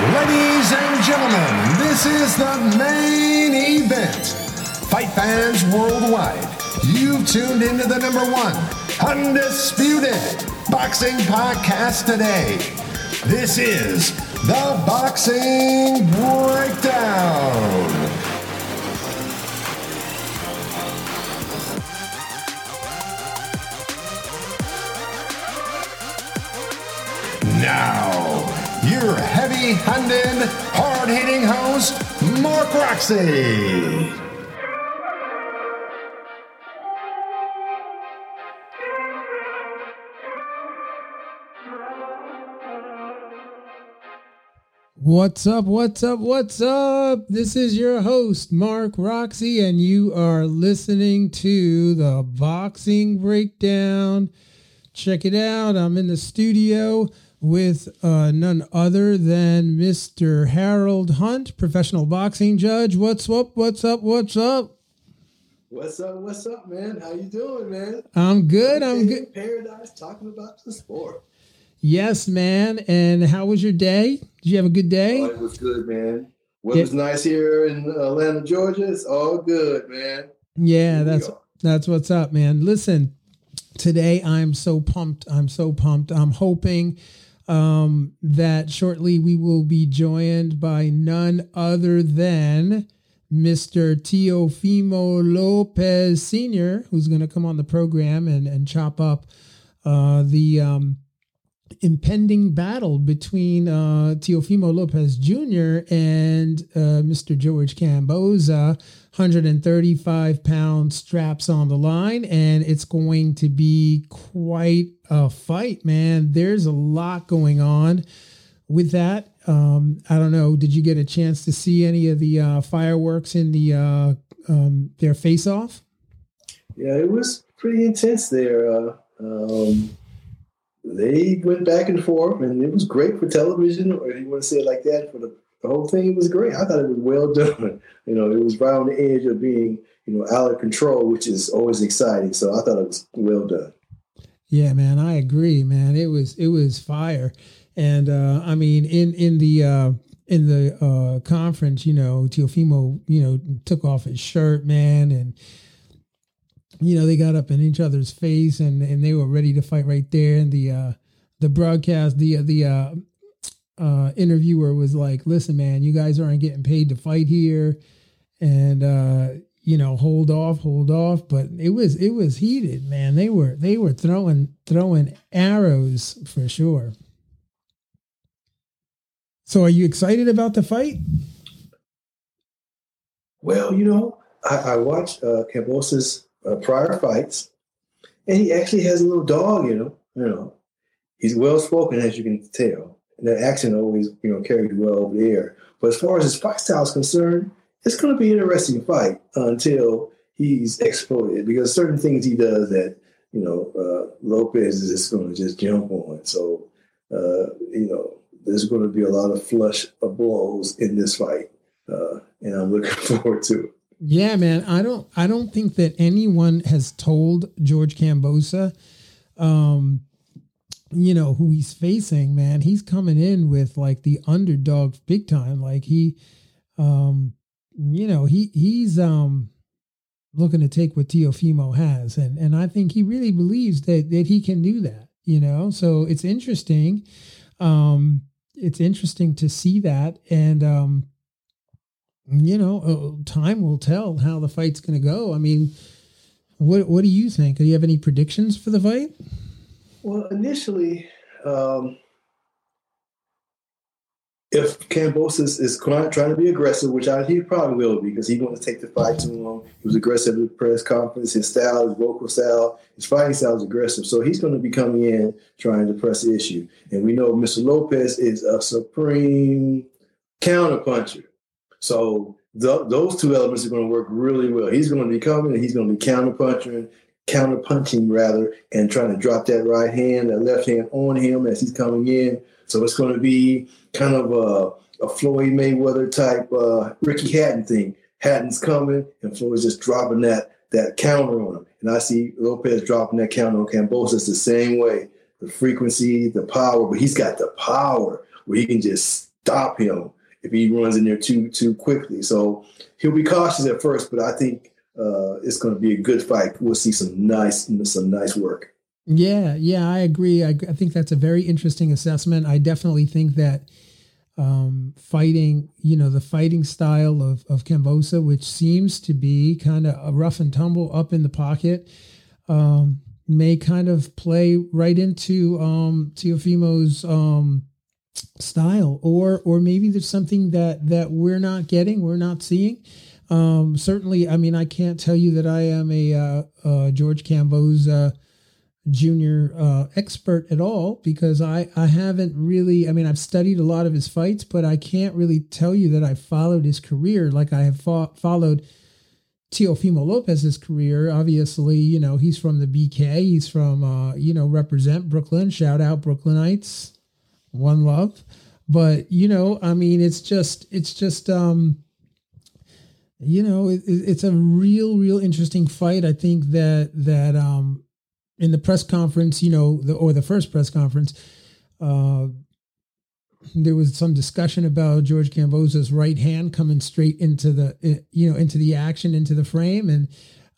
Ladies and gentlemen, this is the main event. Fight fans worldwide, you've tuned into the number one undisputed boxing podcast today. This is the Boxing Breakdown. Now, your heavy handed, hard hitting host, Mark Roxey. What's up? What's up? What's up? This is your host, Mark Roxey, and you are listening to the Boxing Breakdown. Check it out. I'm in the studio with uh, none other than Mr. Harold Hunt, professional boxing judge. What's up? What's up? What's up? What's up? What's up, man? How you doing, man? I'm good. I'm good. Paradise, talking about the sport. Yes, man. And how was your day? Did you have a good day? Oh, it was good, man. Weather's yeah. nice here in Atlanta, Georgia. It's all good, man. Yeah, that's that's what's up, man. Listen, today I'm so pumped. I'm so pumped. I'm hoping um, that shortly we will be joined by none other than Mr. Teofimo Lopez Sr., who's going to come on the program and, and chop up uh, the um, impending battle between uh, Teofimo Lopez Jr. and uh, Mr. George Kambosos. 135 pound straps on the line, and it's going to be quite a fight, man. There's a lot going on with that. Um, I don't know. Did you get a chance to see any of the uh, fireworks in the uh, um, their face off? Yeah, it was pretty intense there. Uh, um, they went back and forth, and it was great for television, or you want to say it like that, for the, the whole thing. It was great. I thought it was well done. You know, it was right on the edge of being, you know, out of control, which is always exciting. So I thought it was well done. Yeah, man, I agree, man. It was it was fire, and uh, I mean, in in the uh, in the uh, conference, you know, Teofimo, you know, took off his shirt, man, and you know they got up in each other's face, and and they were ready to fight right there. And the uh, the broadcast, the the uh, uh, interviewer was like, "Listen, man, you guys aren't getting paid to fight here, and uh, you know, hold off, hold off. But it was it was heated, man. They were they were throwing throwing arrows for sure. So, are you excited about the fight? Well, you know, I, I watched uh, Kambosos' uh, prior fights, and he actually has a little dog You know, You know, he's well spoken, as you can tell, and that accent always you know carries well over the air. But as far as his fight style is concerned, it's going to be an interesting fight until he's exploited because certain things he does that you know uh, Lopez is just going to just jump on. So uh, you know there's going to be a lot of flush of blows in this fight, uh, and I'm looking forward to it. Yeah, man. I don't. I don't think that anyone has told George Kambosos, um, you know, who he's facing. Man, he's coming in with like the underdog big time. Like he, um, you know, he he's um looking to take what Teofimo has, and and I think he really believes that that he can do that. You know, so it's interesting. Um, it's interesting to see that, and um, you know, uh, time will tell how the fight's going to go. I mean, what what do you think? Do you have any predictions for the fight? Well, initially, um, if Kambosos is trying to be aggressive, which I, he probably will be because he wants to take the fight to him. He was aggressive at the press conference. His style, his vocal style, his fighting style is aggressive. So he's going to be coming in trying to press the issue. And we know Mr. Lopez is a supreme counterpuncher. So th- those two elements are going to work really well. He's going to be coming and he's going to be counterpunching, counterpunching rather, and trying to drop that right hand, that left hand on him as he's coming in. So it's going to be kind of a, a Floyd Mayweather type uh, Ricky Hatton thing. Hatton's coming, and Floyd's just dropping that that counter on him. And I see Lopez dropping that counter on Kambosos the same way. The frequency, the power, but he's got the power where he can just stop him if he runs in there too too quickly. So he'll be cautious at first, but I think uh, it's going to be a good fight. We'll see some nice some nice work. Yeah, yeah, I agree. I, I think that's a very interesting assessment. I definitely think that um, fighting, you know, the fighting style of of Kambosos, which seems to be kind of a rough and tumble up in the pocket. Um, may kind of play right into um, Teofimo's um, style, or or maybe there's something that that we're not getting, we're not seeing. Um, certainly, I mean, I can't tell you that I am a uh, uh, George junior uh, expert at all because I I haven't really. I mean, I've studied a lot of his fights, but I can't really tell you that I followed his career like I have fo- followed Teofimo Lopez's career, obviously, you know, he's from the BK. He's from, uh, you know, represent Brooklyn. Shout out Brooklynites. One love. But, you know, I mean, it's just, it's just, um, you know, it, it's a real, real interesting fight. I think that, that, um, in the press conference, you know, the, or the first press conference, uh, there was some discussion about George Kambosos' right hand coming straight into the you know into the action into the frame and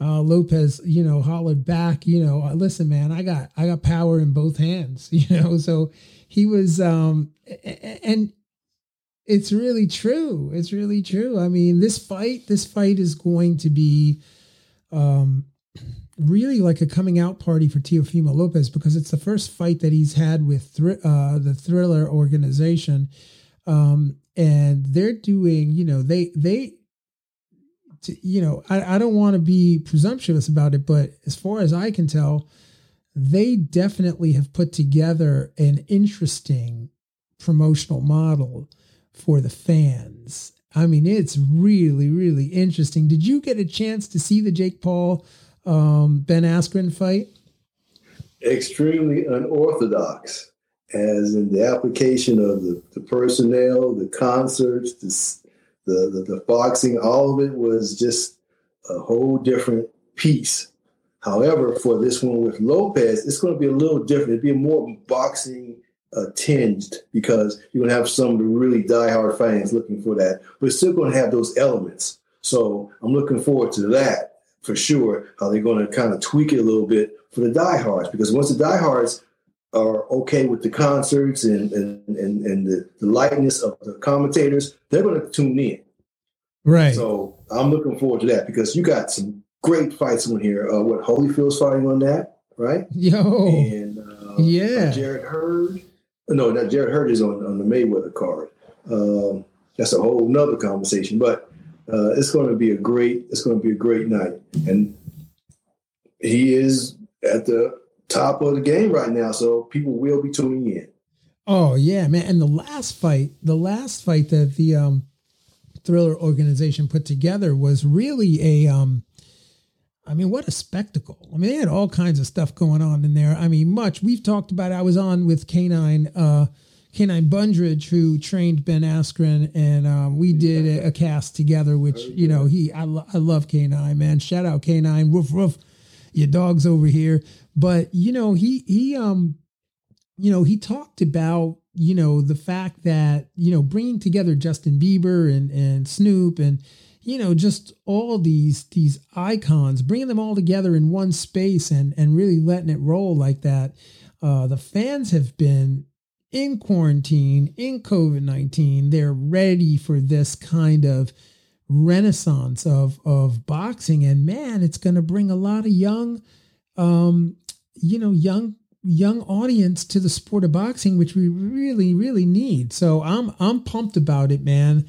uh, Lopez you know hollered back you know uh, listen man I got I got power in both hands you know so he was um and it's really true. It's really true. I mean this fight this fight is going to be um really like a coming out party for Teofimo Lopez because it's the first fight that he's had with uh, the Triller organization, um, and they're doing, you know, they they, you know, I, I don't want to be presumptuous about it, but as far as I can tell, they definitely have put together an interesting promotional model for the fans. I mean, it's really, really interesting. Did you get a chance to see the Jake Paul um, Ben Askren fight? Extremely unorthodox, as in the application of the, the personnel, the concerts, the, the, the, the boxing, all of it was just a whole different piece. However, for this one with Lopez, it's going to be a little different. It'll be more boxing uh, tinged because you're going to have some really diehard fans looking for that, but it's still going to have those elements. So I'm looking forward to that for sure how they're going to kind of tweak it a little bit for the diehards because once the diehards are okay with the concerts and and and, and the, the lightness of the commentators, they're going to tune in. Right. So I'm looking forward to that because you got some great fights on here. Uh, what Holyfield's fighting on that, right? Yo. And uh, yeah, Jarrett Hurd. No, not Jarrett Hurd is on on the Mayweather card. Um, that's a whole nother conversation, but uh, it's going to be a great it's going to be a great night. And he is at the top of the game right now so people will be tuning in. Oh yeah man. And the last fight the last fight that the um Triller organization put together was really a um I mean, what a spectacle. I mean, they had all kinds of stuff going on in there. I mean, much. We've talked about, I was on with Canine uh, Canine Bundridge, who trained Ben Askren, and um, we did a, a, cast together. Which you know, he I, lo- I love Canine, man. Shout out Canine, woof woof, your dog's over here. But you know, he he um, you know, he talked about you know the fact that you know bringing together Justin Bieber and and Snoop and you know just all these these icons, bringing them all together in one space and and really letting it roll like that. Uh, the fans have been in quarantine, in COVID 19, they're ready for this kind of renaissance of, of boxing. And man, it's going to bring a lot of young, um, you know, young young audience to the sport of boxing which we really really need so i'm i'm pumped about it man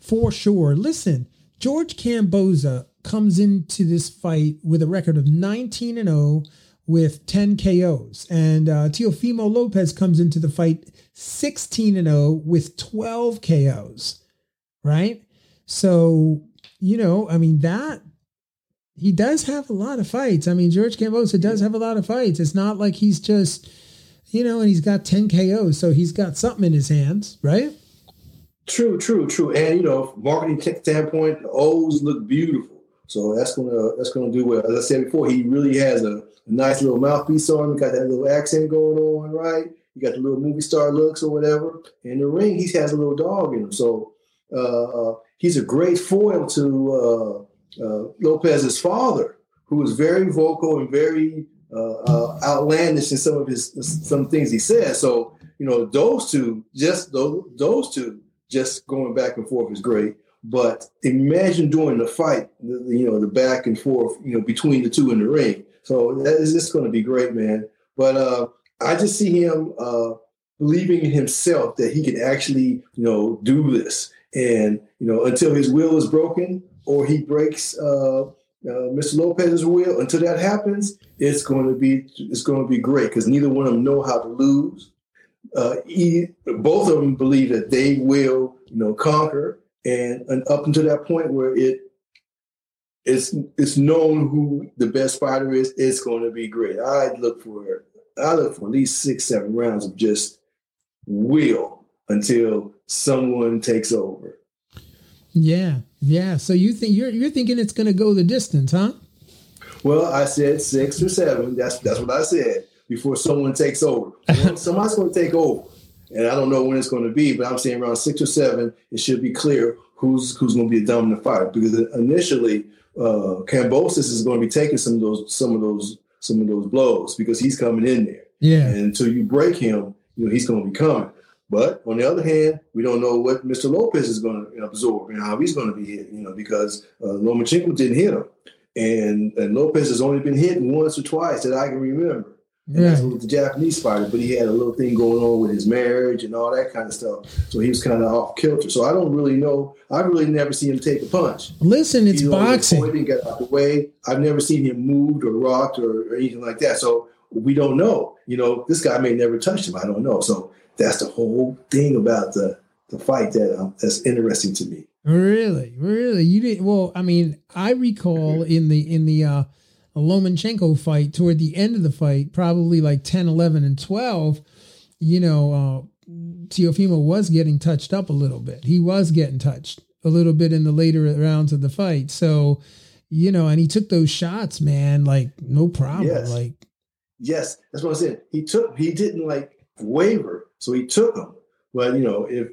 for sure listen george kambosos comes into this fight with a record of 19 and 0 with 10 KOs. And uh, Teofimo Lopez comes into the fight 16 and 0 with 12 KOs, right? So, you know, I mean, that he does have a lot of fights. I mean, George Kambosos does have a lot of fights. It's not like he's just, you know, and he's got 10 KOs. So he's got something in his hands, right? True, true, true. And, you know, marketing standpoint, the O's look beautiful. So that's gonna that's gonna do well. As I said before, he really has a, nice little mouthpiece on him, got that little accent going on, right? He got the little movie star looks or whatever. In the ring, he has a little dog in him. So uh, uh, he's a great foil to uh, uh Lopez's father, who is very vocal and very uh, outlandish in some of his some things he says. So you know, those two, just those those two, just going back and forth is great. But imagine doing the fight, the, you know, the back and forth, you know, between the two in the ring. So that is just going to be great, man. But uh, I just see him uh, believing in himself that he can actually, you know, do this. And you know, until his will is broken or he breaks uh, uh, Mr. Lopez's will, until that happens, it's going to be it's going to be great because neither one of them know how to lose. Uh, both of them believe that they will, you know, conquer, and, and up until that point where it it's it's known who the best fighter is, it's going to be great. I look for I look for at least six, seven rounds of just will until someone takes over. Yeah, yeah. So you think you're you're thinking it's going to go the distance, huh? Well, I said six or seven. That's that's what I said before someone takes over. Somebody's going to take over, and I don't know when it's going to be, but I'm saying around six or seven. It should be clear who's who's going to be a dominant fighter because initially uh, Kambosos is going to be taking some of those some of those some of those blows because he's coming in there. Yeah. And until you break him, you know he's going to be coming. But on the other hand, we don't know what Mr. Lopez is going to absorb and how he's going to be hit, you know, because uh, Lomachenko didn't hit him. And, and Lopez has only been hit once or twice that I can remember. Yeah. that's with the Japanese fighter, but he had a little thing going on with his marriage and all that kind of stuff. So he was kind of off kilter. So I don't really know. I've really never seen him take a punch. Listen, it's he boxing. He got out the way. I've never seen him moved or rocked or, or anything like that. So we don't know. You know, this guy may never touch him. I don't know. So that's the whole thing about the the fight that um, that's interesting to me. Really, really, you didn't. well. I mean, I recall in the in the uh, Lomachenko fight toward the end of the fight, probably like 10, 11, and twelve. You know, uh, Teofimo was getting touched up a little bit. He was getting touched a little bit in the later rounds of the fight. So, you know, and he took those shots, man, like no problem. Yes. Like, yes, that's what I said. He took. He didn't like waver so he took them. But you know, if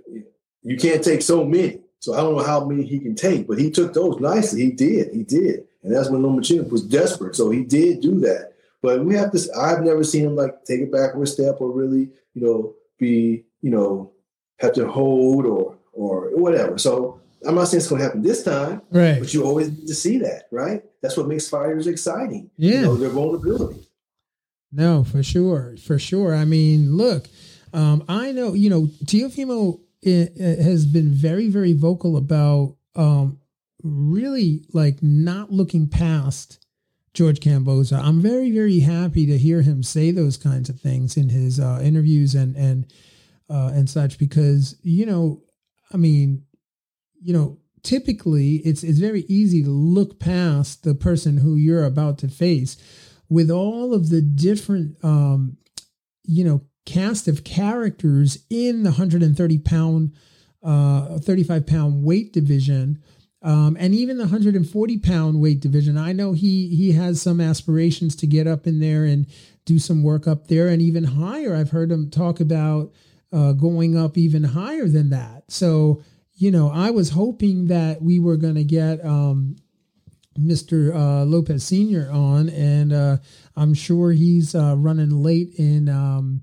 you can't take so many, so I don't know how many he can take, but he took those nicely. He did, he did, and that's when Lomachenko was desperate. So he did do that. But we have to. I've never seen him like take a backward step or really, you know, be, you know, have to hold or or whatever. So I'm not saying it's going to happen this time, right? But you always need to see that, right? That's what makes fighters exciting. Yeah, you know, their vulnerability. No, for sure, for sure. I mean, look, um, I know, you know, Teofimo eh, eh, has been very, very vocal about um, really like not looking past George Kambosos. I'm very, very happy to hear him say those kinds of things in his uh, interviews and and uh, and such because you know, I mean, you know, typically it's it's very easy to look past the person who you're about to face with all of the different um, you know cast of characters in the 130 pound, uh, 35 pound weight division. Um, and even the 140 pound weight division. I know he he has some aspirations to get up in there and do some work up there, and even higher. I've heard him talk about uh, going up even higher than that. So you know, I was hoping that we were going to get um, Mr. Uh, Lopez Senior on, and uh, I'm sure he's uh, running late in um,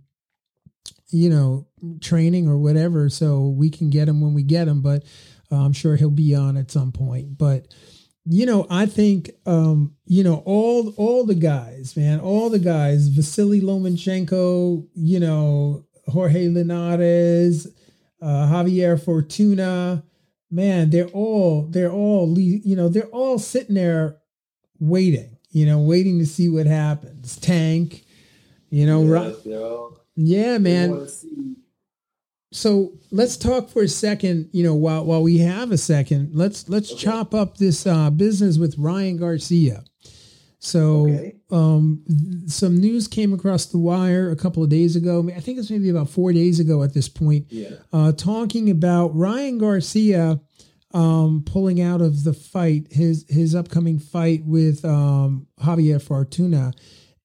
you know, training or whatever, so we can get him when we get him. But I'm sure he'll be on at some point. But you know, I think um, you know all all the guys, man, all the guys, Vasily Lomachenko, you know, Jorge Linares, uh, Javier Fortuna, man, they're all they're all you know they're all sitting there waiting, you know, waiting to see what happens. Tank, you know, yes, yeah, man. So let's talk for a second. You know, while while we have a second, let's let's okay. chop up this uh, business with Ryan Garcia. So, okay. um, some news came across the wire a couple of days ago. I think it's maybe about four days ago at this point. Yeah. Uh, talking about Ryan Garcia um, pulling out of the fight, his his upcoming fight with um, Javier Fortuna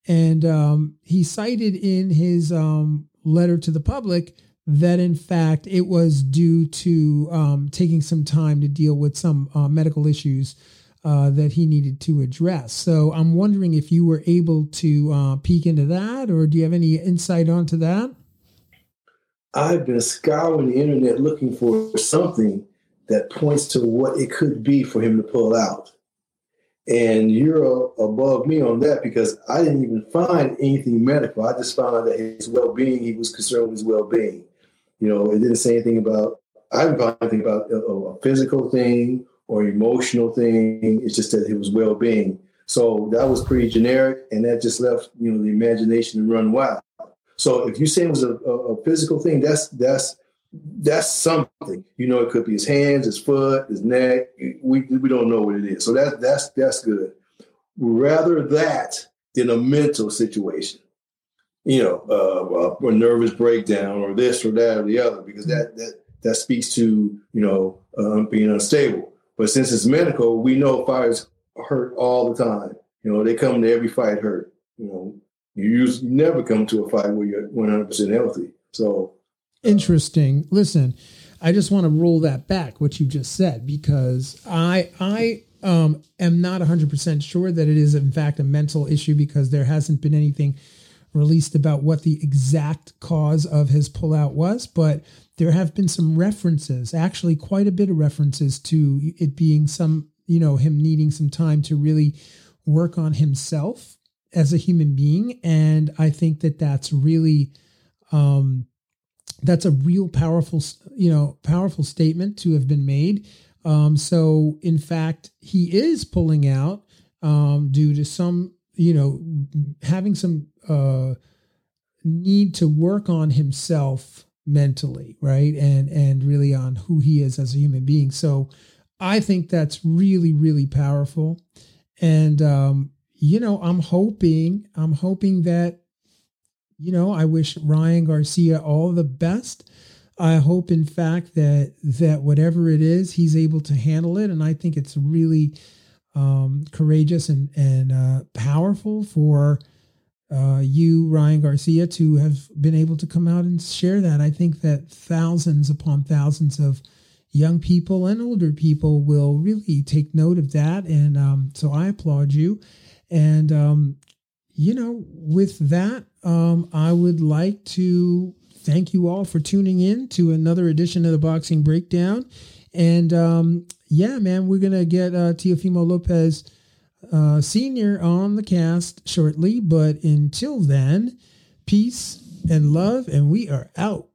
and um, he cited in his um, letter to the public that in fact it was due to um, taking some time to deal with some uh, medical issues uh, that he needed to address. So I'm wondering if you were able to uh, peek into that, or do you have any insight onto that? I've been scouring the internet looking for something that points to what it could be for him to pull out. And you're above me on that because I didn't even find anything medical. I just found that his well being, he was concerned with his well being. You know, it didn't say anything about, I didn't find anything about a, a physical thing or emotional thing. It's just that it was well being. So that was pretty generic, and that just left you know the imagination to run wild. So if you say it was a, a, a physical thing, that's that's that's something. You know, it could be his hands, his foot, his neck. We we don't know what it is. So that that's that's good. Rather that than a mental situation. You know, uh, a, a nervous breakdown or this or that or the other, because that that that speaks to you know um, being unstable. But since it's medical, we know fires hurt all the time. You know, they come to every fight hurt. You know, you usually never come to a fight where you're 100% healthy. So interesting. Listen, I just want to roll that back what you just said because I I um, am not 100% sure that it is in fact a mental issue because there hasn't been anything released about what the exact cause of his pullout was, but there have been some references, actually quite a bit of references to it being some, you know, him needing some time to really work on himself as a human being. And I think that that's really, um, that's a real powerful, you know, powerful statement to have been made. Um, so in fact, he is pulling out um, due to some, you know, having some uh, need to work on himself mentally, right? And and really on who he is as a human being. So I think that's really really powerful. And um you know, I'm hoping I'm hoping that you know, I wish Ryan Garcia all the best. I hope in fact that that whatever it is, he's able to handle it and I think it's really um courageous and and uh powerful for uh, you, Ryan Garcia, to have been able to come out and share that. I think that thousands upon thousands of young people and older people will really take note of that. And um, so I applaud you. And, um, you know, with that, um, I would like to thank you all for tuning in to another edition of the Boxing Breakdown. And um, yeah, man, we're going to get uh, Teofimo Lopez uh, Senior on the cast shortly. But until then, peace and love, and we are out.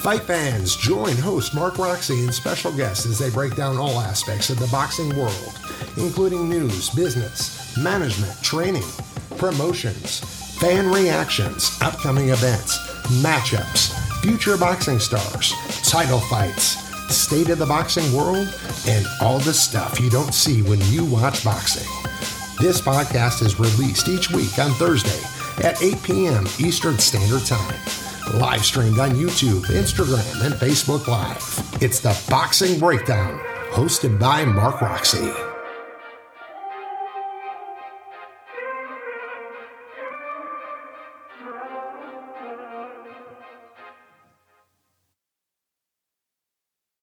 Fight fans, join host Mark Roxey and special guests as they break down all aspects of the boxing world, including news, business, management, training, promotions, fan reactions, upcoming events, matchups, future boxing stars, title fights state of the boxing world, and all the stuff you don't see when you watch boxing. This podcast is released each week on Thursday at 8 p.m. Eastern Standard Time. Live streamed on YouTube, Instagram, and Facebook Live. It's the Boxing Breakdown, hosted by Mark Roxey.